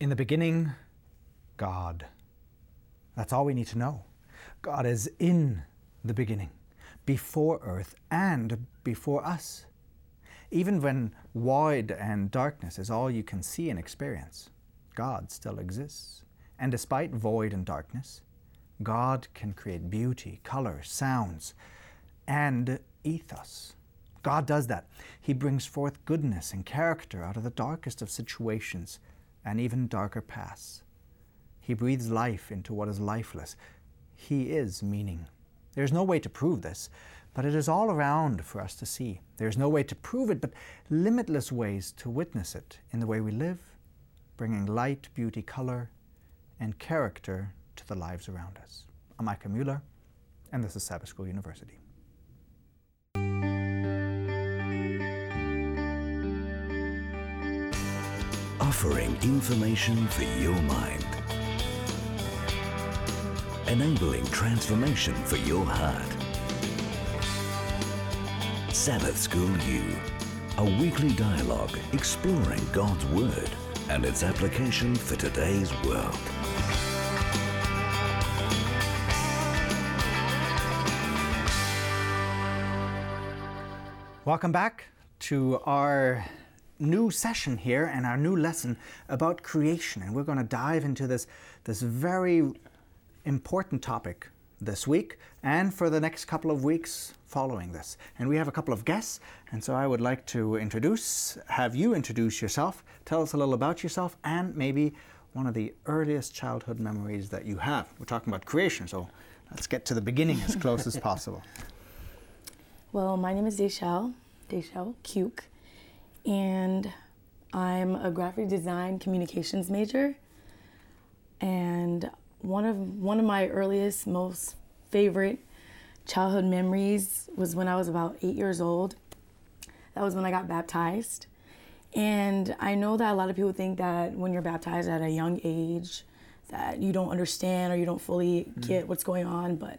In the beginning, God. That's all we need to know. God is in the beginning, before earth and before us. Even when void and darkness is all you can see and experience, God still exists. And despite void and darkness, God can create beauty, color, sounds, and ethos. God does that. He brings forth goodness and character out of the darkest of situations and even darker paths. He breathes life into what is lifeless. He is meaning. There's no way to prove this, but it is all around for us to see. There's no way to prove it, but limitless ways to witness it in the way we live, bringing light, beauty, color, and character to the lives around us. I'm Mueller, and this is Sabbath School University. Offering information for your mind, enabling transformation for your heart. Sabbath School U, a weekly dialogue exploring God's Word and its application for today's world. Welcome back to our new session here and our new lesson about creation. And we're going to dive into this, this very important topic this week and for the next couple of weeks following this. And we have a couple of guests, and so I would like to introduce, have you introduce yourself, tell us a little about yourself, and maybe one of the earliest childhood memories that you have. We're talking about creation, so let's get to the beginning as close as possible. Well, my name is Deshelle, Deshelle Cuke, and I'm a graphic design communications major. And one of one of my earliest, most favorite childhood memories was when I was about eight years old. That was when I got baptized. And I know that a lot of people think that when you're baptized at a young age, that you don't understand or you don't fully mm. get what's going on. But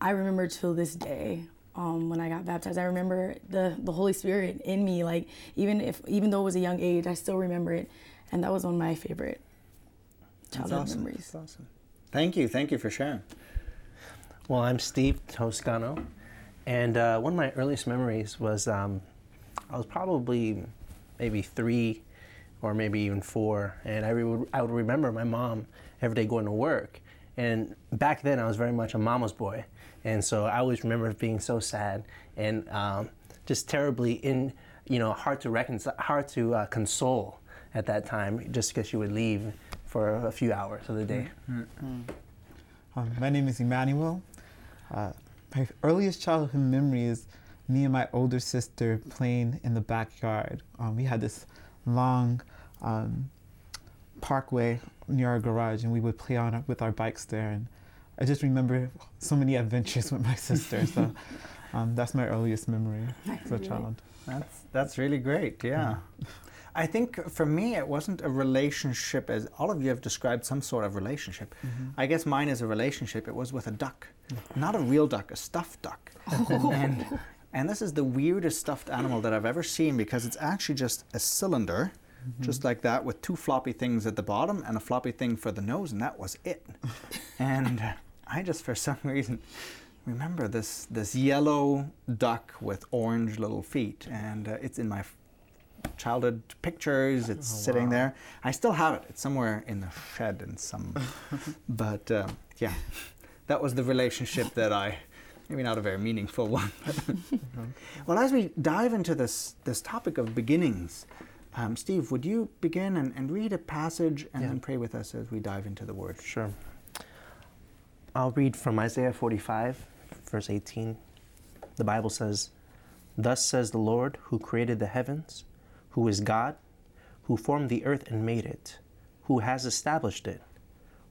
I remember till this day um, when I got baptized. I remember the the Holy Spirit in me. Like even if even though it was a young age, I still remember it, and that was one of my favorite childhood awesome. memories. That's awesome. Thank you. Thank you for sharing. Well, I'm Steve Toscano, and uh, one of my earliest memories was um, I was probably maybe three or maybe even four, and I, re- I would remember my mom every day going to work. And back then, I was very much a mama's boy, and so I always remember being so sad and um, just terribly in, you know, hard to reconcile, hard to uh, console at that time, just because she would leave for a few hours of the day. Um, my name is Emmanuel. Uh, my earliest childhood memory is me and my older sister playing in the backyard. Um, we had this long um, parkway near our garage, and we would play on it with our bikes there. And I just remember so many adventures with my sister. So um, that's my earliest memory as a child. That's that's really great. Yeah. I think for me it wasn't a relationship as all of you have described some sort of relationship. Mm-hmm. I guess mine is a relationship. It was with a duck. Mm-hmm. Not a real duck, a stuffed duck. Oh. and and this is the weirdest stuffed animal that I've ever seen because it's actually just a cylinder mm-hmm. just like that with two floppy things at the bottom and a floppy thing for the nose and that was it. and I just for some reason remember this this yellow duck with orange little feet, and uh, it's in my childhood pictures. It's sitting there. I still have it. It's somewhere in the shed in some. but uh, yeah, that was the relationship that I. Maybe not a very meaningful one. well, as we dive into this this topic of beginnings, um, Steve, would you begin and, and read a passage and Yeah. then pray with us as we dive into the Word? Sure. I'll read from Isaiah 45, verse 18. The Bible says, Thus says the Lord, who created the heavens, who is God, who formed the earth and made it, who has established it,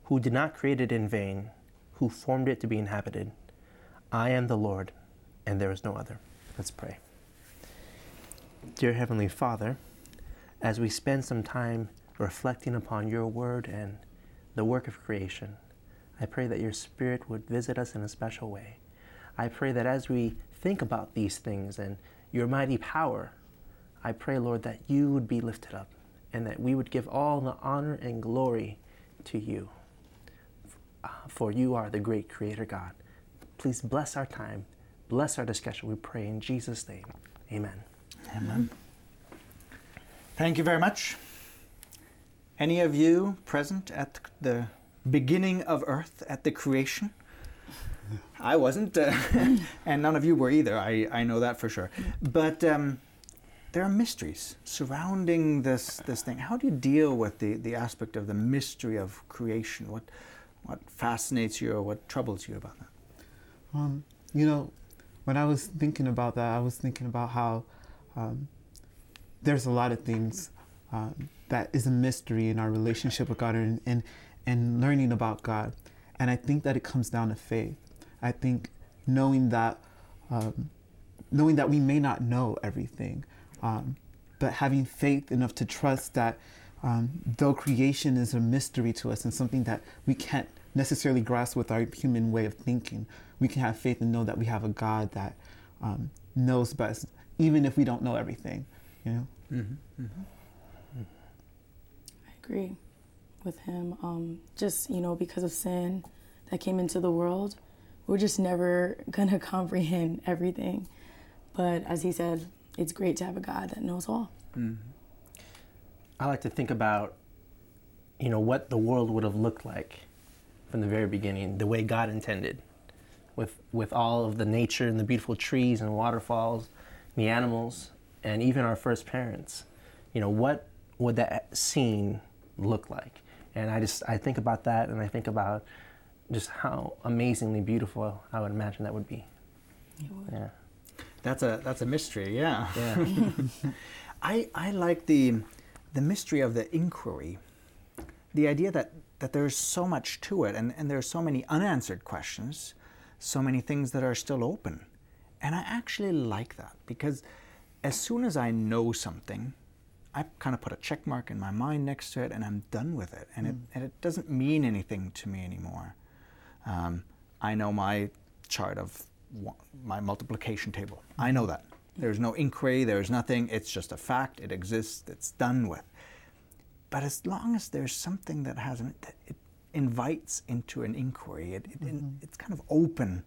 who did not create it in vain, who formed it to be inhabited. I am the Lord, and there is no other. Let's pray. Dear Heavenly Father, as we spend some time reflecting upon your word and the work of creation, I pray that your Spirit would visit us in a special way. I pray that as we think about these things and your mighty power, I pray, Lord, that you would be lifted up and that we would give all the honor and glory to you. For you are the great creator God. Please bless our time, bless our discussion. We pray in Jesus' name. Amen. Amen. Thank you very much. Any of you present at the beginning of Earth, at the creation? I wasn't, uh, and none of you were either. I, I know that for sure. But um, there are mysteries surrounding this, this thing. How do you deal with the, the aspect of the mystery of creation? What, what fascinates you or what troubles you about that? Um, you know, when I was thinking about that, I was thinking about how um, there's a lot of things um, that is a mystery in our relationship with God and, and and learning about God, and I think that it comes down to faith. I think knowing that um, knowing that we may not know everything, um, but having faith enough to trust that um, though creation is a mystery to us and something that we can't necessarily grasp with our human way of thinking, we can have faith and know that we have a God that um, knows best, even if we don't know everything. You know. I agree with him. Um, just, you know, because of sin that came into the world, we're just never going to comprehend everything. But as he said, it's great to have a God that knows all. I like to think about, you know, what the world would have looked like from the very beginning, the way God intended, with with all of the nature and the beautiful trees and waterfalls, the animals, and even our first parents. You know, what would that scene look like? And I just I think about that, and I think about just how amazingly beautiful I would imagine that would be. Yeah. That's a that's a mystery, yeah. Yeah. I I like the the mystery of the inquiry. The idea that that there's so much to it and, and there's so many unanswered questions, so many things that are still open. And I actually like that because as soon as I know something, I kind of put a check mark in my mind next to it and I'm done with it. And, it, and it doesn't mean anything to me anymore. Um, I know my chart of wa- my multiplication table. I know that. There's no inquiry, there's nothing. It's just a fact. It exists. It's done with. But as long as there's something that has an, that it invites into an inquiry, it, it, it's kind of open.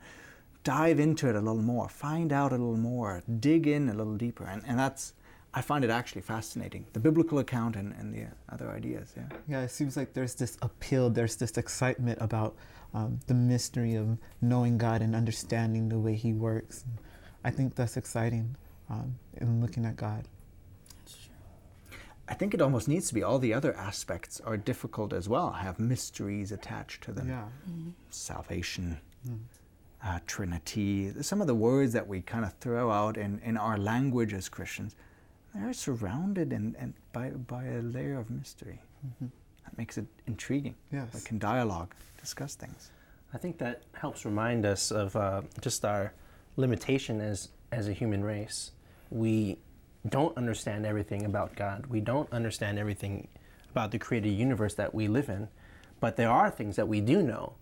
Dive into it a little more, find out a little more, dig in a little deeper. And, and that's, I find it actually fascinating. The biblical account and, and the other ideas, yeah. Yeah, it seems like there's this appeal, there's this excitement about um, the mystery of knowing God and understanding the way He works. I think that's exciting um, in looking at God. I think it almost needs to be all the other aspects are difficult as well, have mysteries attached to them. Yeah. Salvation, uh, Trinity, some of the words that we kind of throw out in, in our language as Christians, they're surrounded in, in, by, by a layer of mystery. That makes it intriguing. Yes. We can dialogue, discuss things. I think that helps remind us of uh, just our limitation as as a human race. We don't understand everything about God. We don't understand everything about the created universe that we live in. But there are things that we do know,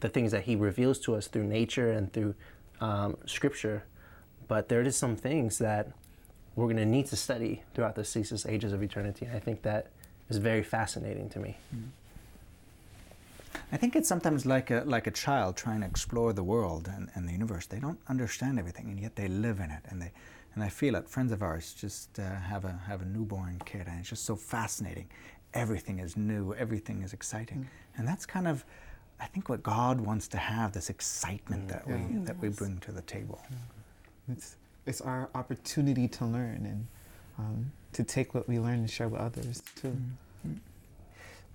the things that He reveals to us through nature and through um, Scripture. But there there is some things that we're going to need to study throughout the ceaseless ages of eternity. And I think that is very fascinating to me. Mm-hmm. I think it's sometimes like a, like a child trying to explore the world and, and the universe. They don't understand everything, and yet they live in it. And, they, and I feel it. Friends of ours just uh, have, a, have a newborn kid, and it's just so fascinating. Everything is new, everything is exciting. Mm. And that's kind of, I think, what God wants to have this excitement mm. that, we, that we bring to the table. It's, it's our opportunity to learn and um, to take what we learn and share with others too.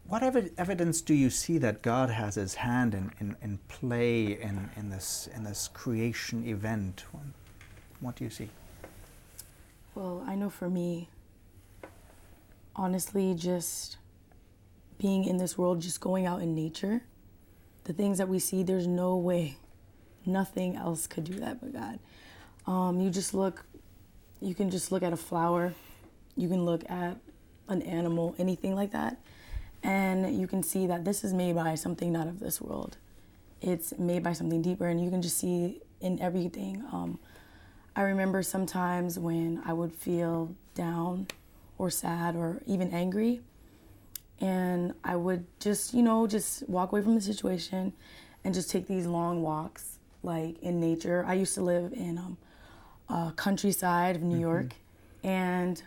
What evi- evidence do you see that God has his hand in, in, in play in, in, this, in this creation event? What do you see? Well, I know for me, honestly, just being in this world, just going out in nature, the things that we see, there's no way, nothing else could do that but God. Um, you just look, you can just look at a flower, you can look at an animal, anything like that, and you can see that this is made by something not of this world. It's made by something deeper, and you can just see in everything. Um, I remember sometimes when I would feel down or sad or even angry. And I would just, you know, just walk away from the situation and just take these long walks, like in nature. I used to live in um, a countryside of New Mm-hmm. York, and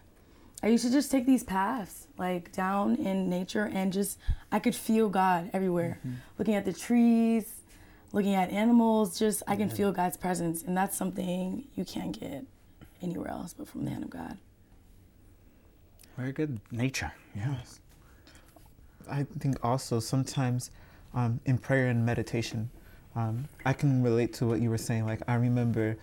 I used to just take these paths, like down in nature, and just I could feel God everywhere. Mm-hmm. Looking at the trees, looking at animals, just I can feel God's presence, and that's something you can't get anywhere else but from the hand of God. Very good. Nature. Yes. I think also sometimes um, in prayer and meditation, um, I can relate to what you were saying. Like I remember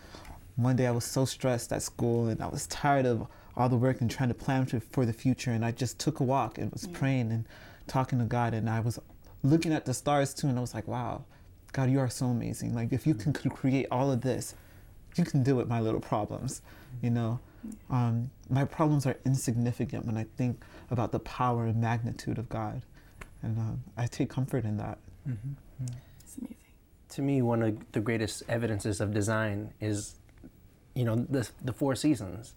one day I was so stressed at school and I was tired of all the work and trying to plan for, for the future. And I just took a walk and was praying and talking to God. And I was looking at the stars too. And I was like, wow, God, you are so amazing. Like if you can create all of this, you can deal with my little problems, you know. Um, my problems are insignificant when I think about the power and magnitude of God, and um, I take comfort in that. It's amazing. to me, one of the greatest evidences of design is, you know, the, the four seasons.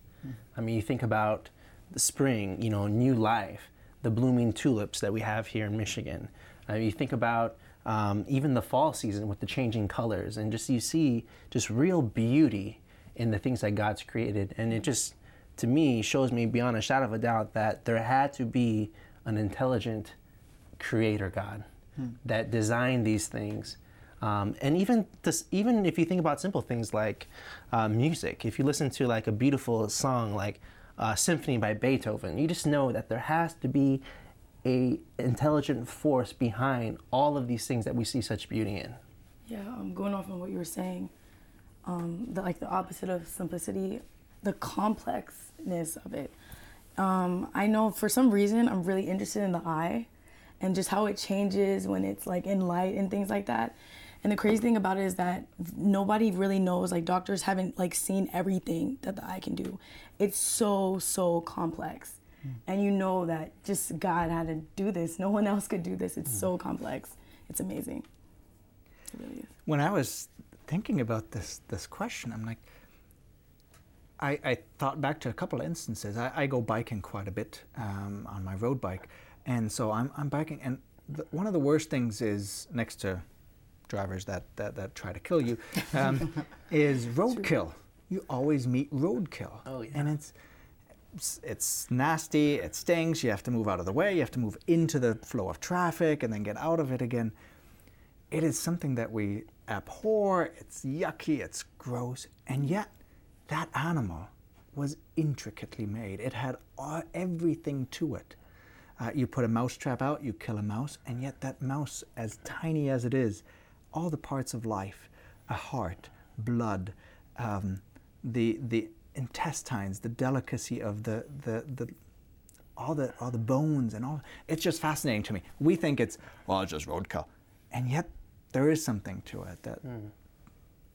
I mean, you think about the spring, you know, new life, the blooming tulips that we have here in Michigan. Uh, you think about um, even the fall season with the changing colors, and just you see just real beauty in the things that God's created. And it just, to me, shows me beyond a shadow of a doubt that there had to be an intelligent creator God that designed these things. Um, and even this, even if you think about simple things like uh, music, if you listen to like a beautiful song like uh, Symphony by Beethoven, you just know that there has to be a intelligent force behind all of these things that we see such beauty in. Yeah, um, going off on what you were saying, um, the, like the opposite of simplicity, the complexness of it. Um, I know for some reason I'm really interested in the eye and just how it changes when it's like in light and things like that. And the crazy thing about it is that nobody really knows, like doctors haven't like seen everything that the eye can do. It's so, so complex. And you know that just God had to do this. No one else could do this. It's so complex. It's amazing. It really is. when I was thinking about this this question, I'm like, I, I thought back to a couple of instances. I, I go biking quite a bit um, on my road bike, and so I'm, I'm biking, and the, one of the worst things is next to drivers that, that, that try to kill you um, is roadkill. You always meet roadkill, Oh, yeah. and it's it's- it's nasty, it stings, you have to move out of the way, you have to move into the flow of traffic and then get out of it again. It is something that we abhor, it's yucky, it's gross, and yet that animal was intricately made. It had all, everything to it. Uh, you put a mouse trap out, you kill a mouse, and yet that mouse, as tiny as it is, all the parts of life, a heart, blood, um, the the intestines, the delicacy of the the, the all the all the bones and all it's just fascinating to me. We think it's well it's just roadkill. And yet there is something to it that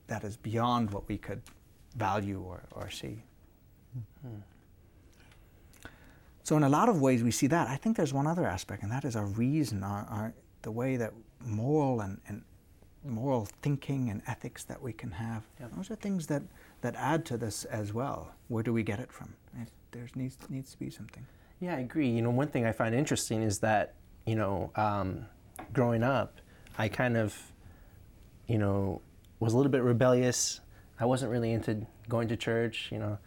that is beyond what we could value or, or see. So in a lot of ways we see that. I think there's one other aspect, and that is our reason, our, our the way that moral and, and moral thinking and ethics that we can have. Yep. Those are things that, that add to this as well. Where do we get it from? There needs needs to be something. Yeah, I agree. You know, one thing I find interesting is that, you know, um, growing up, I kind of, you know, was a little bit rebellious. I wasn't really into going to church. You know,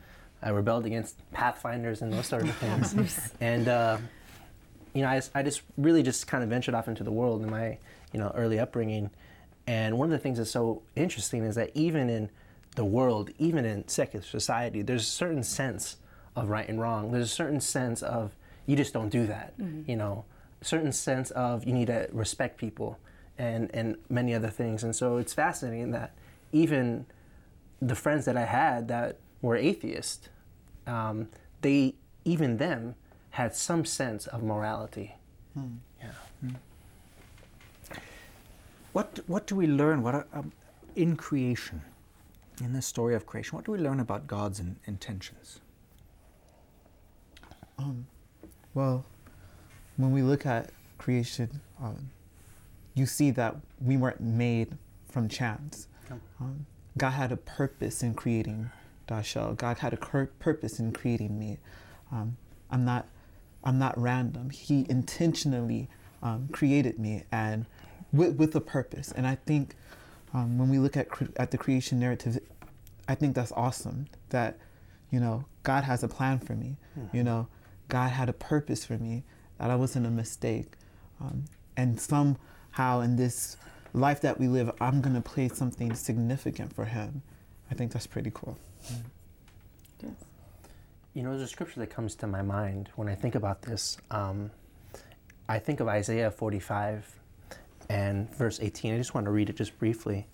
I rebelled against Pathfinders and those sort of things. and, uh, you know, I, I just really just kind of ventured off into the world in my, you know, early upbringing. And one of the things that's so interesting is that even in the world, even in secular society, there's a certain sense of right and wrong. There's a certain sense of you just don't do that. Mm-hmm. You know, a certain sense of you need to respect people and, and many other things. And so it's fascinating that even the friends that I had that were atheist, um, they even them had some sense of morality. Hmm. Yeah. Hmm. What what do we learn? What are, um, in creation, in the story of creation, what do we learn about God's in, intentions? Well, when we look at creation, um, you see that we weren't made from chance. Um, God had a purpose in creating Dashel. God had a cur- purpose in creating me. Um, I'm not I'm not random. He intentionally um, created me and with, with a purpose. And I think um, when we look at cre- at the creation narrative, I think that's awesome. That you know God has a plan for me. Mm-hmm. You know God had a purpose for me. That I wasn't a mistake. Um, and somehow in this life that we live, I'm gonna play something significant for Him. I think that's pretty cool. Yes. You know, there's a scripture that comes to my mind when I think about this. Um, I think of Isaiah 45 and verse 18. I just want to read it just briefly.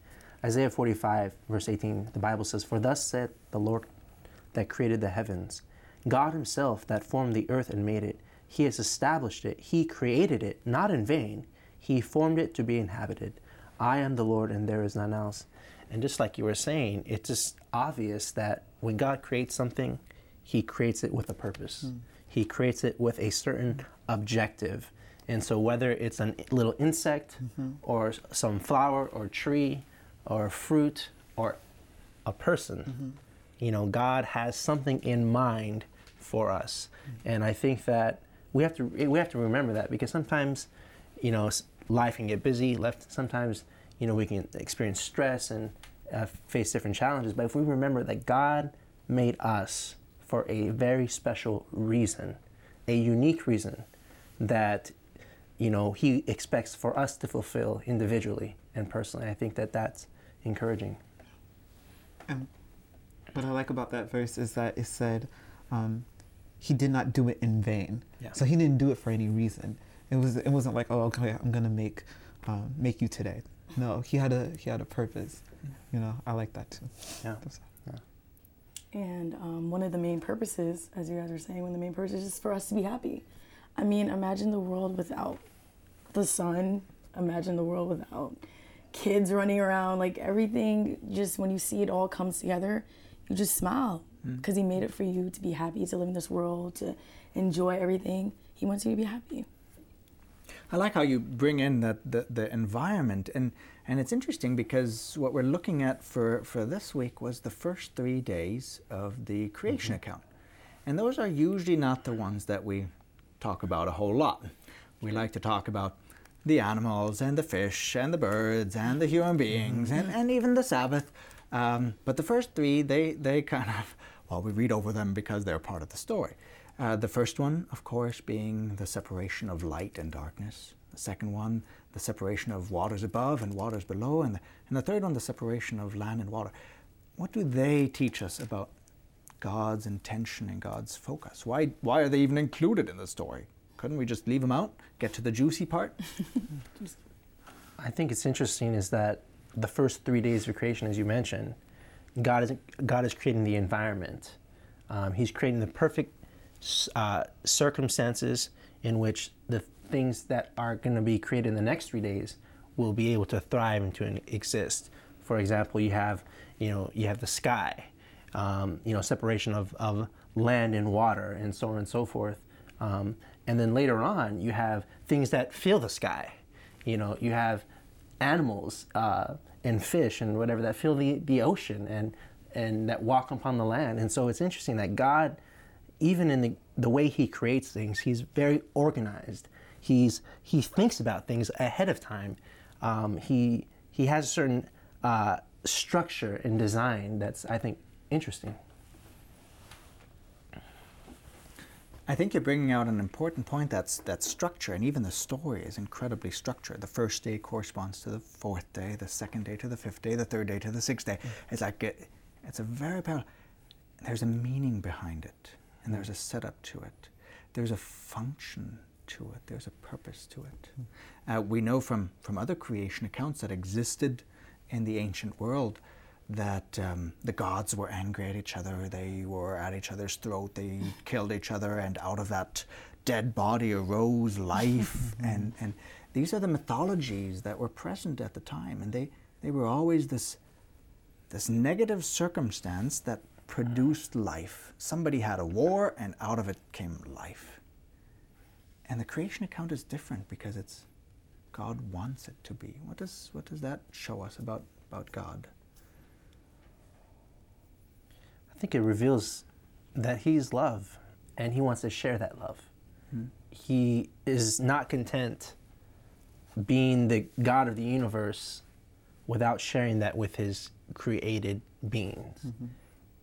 Isaiah 45, verse 18, the Bible says, For thus said the Lord that created the heavens, God Himself that formed the earth and made it. He has established it. He created it, not in vain. He formed it to be inhabited. I am the Lord, and there is none else. And just like you were saying, it's just obvious that when God creates something, He creates it with a purpose. Hmm. He creates it with a certain objective. And so, whether it's a little insect, mm-hmm. or some flower, or tree, or fruit, or a person, mm-hmm. you know, God has something in mind for us. Mm-hmm. And I think that we have to we have to remember that because sometimes, you know, life can get busy. Left sometimes, you know, we can experience stress and uh, face different challenges. But if we remember that God made us for a very special reason, a unique reason that you know He expects for us to fulfill individually and personally, I think that that's encouraging. And what I like about that verse is that it said, um, "He did not do it in vain." Yeah. So he didn't do it for any reason. It was. It wasn't like, "Oh, okay, I'm gonna make, um, make you today." No, he had a he had a purpose. You know, I like that too. Yeah. That's- And um, one of the main purposes, as you guys were saying, one of the main purposes is for us to be happy. I mean, imagine the world without the sun. Imagine the world without kids running around. Like everything, just when you see it all comes together, you just smile hmm. because He made it for you to be happy, to live in this world, to enjoy everything. He wants you to be happy. I like how you bring in that the, the environment and and it's interesting because what we're looking at for, for this week was the first three days of the creation mm-hmm. account. And those are usually not the ones that we talk about a whole lot. We like to talk about the animals and the fish and the birds and the human beings and, and even the Sabbath. Um, but the first three, they, they kind of, well, we read over them because they're part of the story. Uh, the first one, of course, being the separation of light and darkness. The second one, the separation of waters above and waters below. And the, and the third one, the separation of land and water. What do they teach us about God's intention and God's focus? Why, why are they even included in the story? Couldn't we just leave them out, get to the juicy part? I think it's interesting is that the first three days of creation, as you mentioned, God is God is creating the environment. Um, he's creating the perfect uh, circumstances in which the things that are going to be created in the next three days will be able to thrive and to exist. For example, you have you know you have the sky, um, you know separation of, of land and water, and so on and so forth. Um, and then later on, you have things that fill the sky. You know, you have animals uh, and fish and whatever that fill the, the ocean and and that walk upon the land. And so it's interesting that God, even in the, the way He creates things, He's very organized. He's He thinks about things ahead of time. Um, he He has a certain uh, structure and design that's I think interesting. I think you're bringing out an important point. That's that structure, and even the story is incredibly structured. The first day corresponds to the fourth day, the second day to the fifth day, the third day to the sixth day. It's like it, it's a very powerful. There's a meaning behind it, and there's a setup to it. There's a function to it. There's a purpose to it. Uh, we know from from other creation accounts that existed in the ancient world that um, the gods were angry at each other, they were at each other's throat, they killed each other, and out of that dead body arose life. and, and these are the mythologies that were present at the time, and they, they were always this, this negative circumstance that produced life. Somebody had a war, and out of it came life. And the creation account is different because it's God wants it to be. What does, what does that show us about, about God? I think it reveals that He's love and he wants to share that love. Hmm. He is not content being the God of the universe without sharing that with his created beings. Mm-hmm.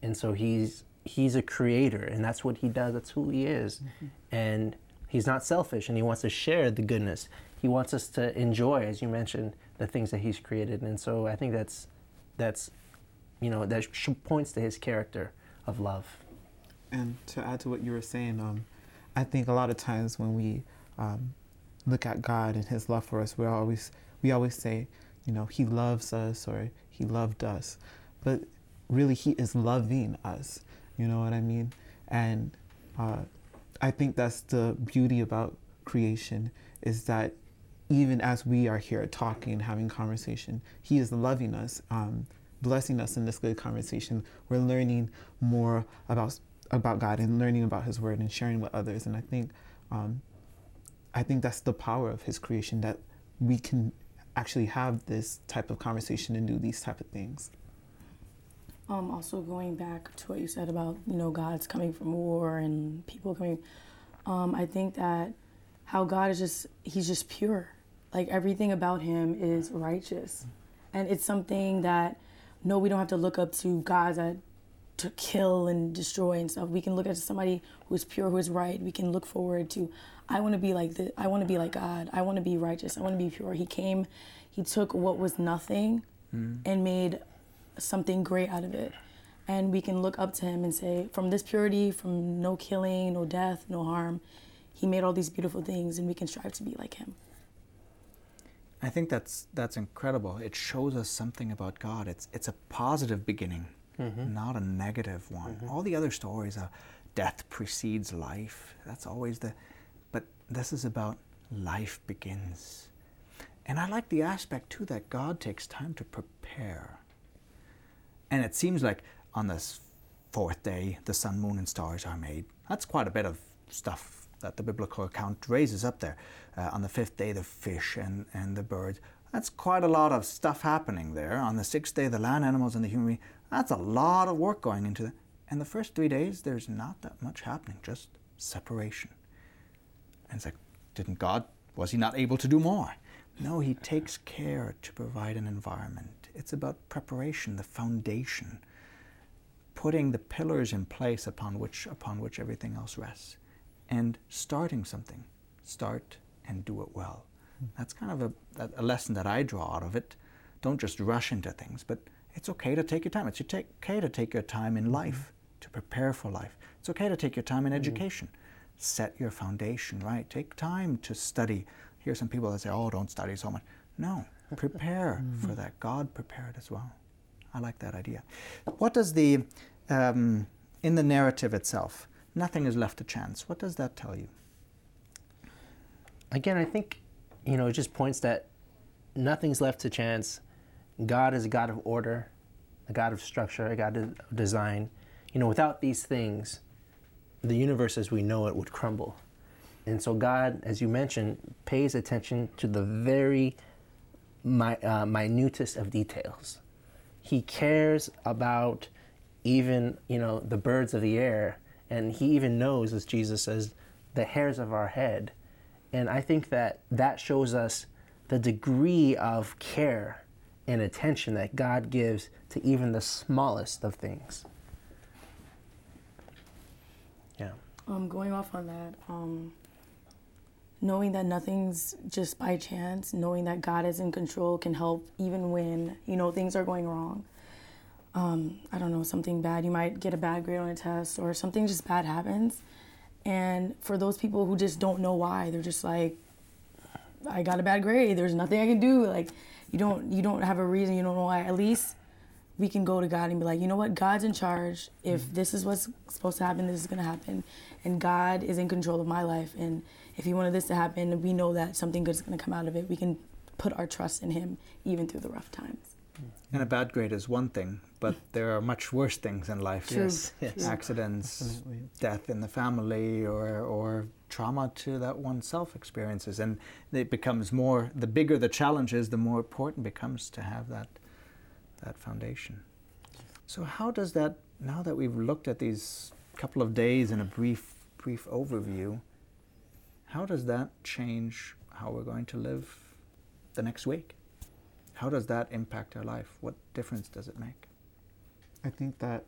And so he's he's a creator and that's what he does, that's who he is. Mm-hmm. And he's not selfish and he wants to share the goodness. He wants us to enjoy as you mentioned the things that he's created. And so I think that's that's you know that points to his character of love. And to add to what you were saying, um, I think a lot of times when we um, look at God and His love for us, we always we always say, you know, He loves us or He loved us, but really He is loving us. You know what I mean? And uh, I think that's the beauty about creation is that even as we are here talking, having conversation, He is loving us, um, blessing us in this good conversation. We're learning more about about God and learning about His Word and sharing with others. And I think, um, I think that's the power of His creation that we can actually have this type of conversation and do these type of things. Um, also going back to what you said about you know God's coming from war and people coming, um, I think that how God is just he's just pure, like everything about him is righteous, and it's something that no we don't have to look up to gods that to kill and destroy and stuff. We can look at somebody who is pure, who is right. We can look forward to I want to be like the I want to be like God. I want to be righteous. I want to be pure. He came, he took what was nothing, hmm. and made something great out of it. And we can look up to him and say, from this purity, from no killing, no death, no harm, he made all these beautiful things, and we can strive to be like him. I think that's that's incredible. It shows us something about God. It's it's a positive beginning, mm-hmm. not a negative one. Mm-hmm. All the other stories are death precedes life. That's always the but this is about life begins. And I like the aspect too that God takes time to prepare. And it seems like on this fourth day, the sun, moon, and stars are made. That's quite a bit of stuff that the biblical account raises up there. Uh, on the fifth day, the fish and, and the birds. That's quite a lot of stuff happening there. On the sixth day, the land animals and the human being. That's a lot of work going into that. And the first three days, there's not that much happening, just separation. And it's like, didn't God, was he not able to do more? No, he takes care to provide an environment. It's about preparation, the foundation, putting the pillars in place upon which upon which everything else rests, and starting something. Start and do it well. Hmm. That's kind of a, a- a lesson that I draw out of it. Don't just rush into things, but it's okay to take your time. It's okay to take your time in mm-hmm. life, to prepare for life. It's okay to take your time in mm-hmm. education. Set your foundation right. Take time to study. Here some people that say, oh, don't study so much. No, prepare for mm-hmm. that. God prepared as well. I like that idea. What does the, um, in the narrative itself, nothing is left to chance. What does that tell you? again, I think, you know, it just points that nothing's left to chance. God is a God of order, a God of structure, a God of design. You know, without these things, the universe as we know it would crumble. And so God, as you mentioned, pays attention to the very uh, minutest of details. He cares about even, you know, the birds of the air, and he even knows, as Jesus says, the hairs of our head. And I think that that shows us the degree of care and attention that God gives to even the smallest of things. Yeah. Um, going off on that, um, knowing that nothing's just by chance, knowing that God is in control can help even when you know things are going wrong. Um, I don't know something bad. You might get a bad grade on a test, or something just bad happens. And for those people who just don't know why, they're just like, I got a bad grade. There's nothing I can do. Like, you don't you don't have a reason. You don't know why. At least we can go to God and be like, you know what? God's in charge. If this is what's supposed to happen, this is gonna happen, and God is in control of my life. And if He wanted this to happen, we know that something good is gonna come out of it. We can put our trust in Him even through the rough times. And a bad grade is one thing, but there are much worse things in life. True. Yes, yes. Accidents, Definitely. death in the family, or, or trauma to that oneself experiences. And it becomes more, the bigger the challenge is, the more important it becomes to have that, that foundation. So, how does that, now that we've looked at these couple of days in a brief, brief overview. How does that change how we're going to live the next week? How does that impact our life? What difference does it make? I think that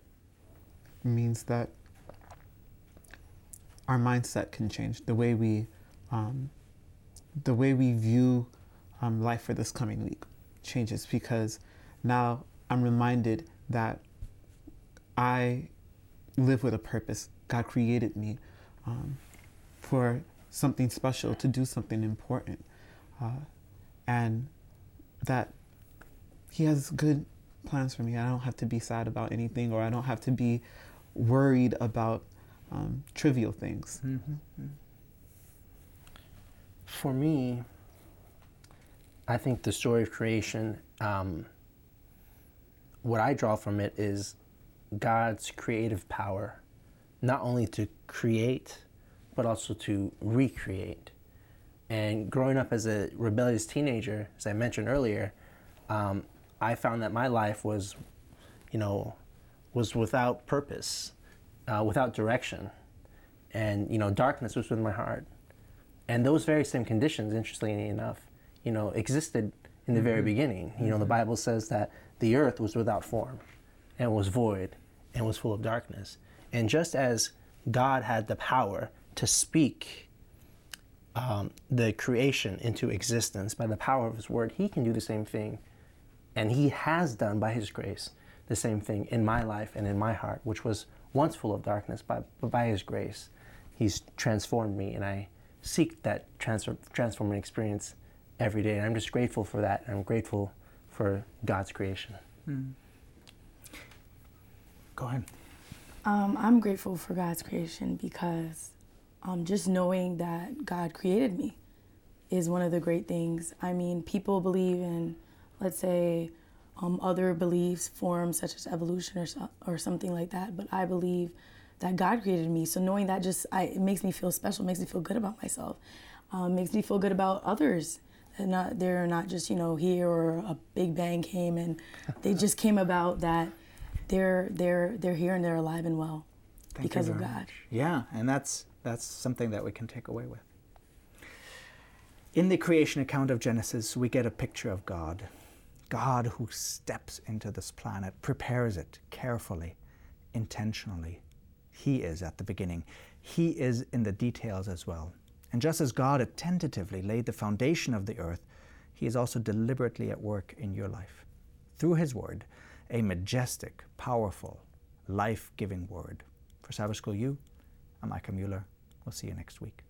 means that our mindset can change. The way we, um, the way we view um, life for this coming week changes because now I'm reminded that I live with a purpose. God created me um, for something special, to do something important, uh, and that He has good plans for me. I don't have to be sad about anything, or I don't have to be worried about um, trivial things. Mm-hmm. For me, I think the story of creation, um, what I draw from it is God's creative power, not only to create, but also to recreate. And growing up as a rebellious teenager, as I mentioned earlier, um, I found that my life was, you know, was without purpose, uh, without direction, and you know, darkness was within my heart. And those very same conditions, interestingly enough, you know, existed in the very beginning. You know, the Bible says that the earth was without form and was void and was full of darkness. And just as God had the power to speak um, the creation into existence by the power of His Word, He can do the same thing. And He has done by His grace the same thing in my life and in my heart, which was once full of darkness, but, but by His grace, He's transformed me. And I seek that transfer, transforming experience every day. And I'm just grateful for that. And I'm grateful for God's creation. Go ahead. Um, I'm grateful for God's creation because um, just knowing that God created me is one of the great things. I mean, people believe in, let's say, um, other beliefs, forms such as evolution or, so, or something like that, but I believe that God created me. So knowing that just I, it makes me feel special, makes me feel good about myself, um, makes me feel good about others. They're not they're not just you know here or a big bang came and they just came about that they're they're they're here and they're alive and well Thank you because of God. much. Yeah, and that's that's something that we can take away with. In the creation account of Genesis, we get a picture of God. God who steps into this planet, prepares it carefully, intentionally. He is at the beginning. He is in the details as well. And just as God tentatively laid the foundation of the earth, He is also deliberately at work in your life. Through His Word, a majestic, powerful, life giving Word. For Sabbath School U, I'm Micah Mueller. We'll see you next week.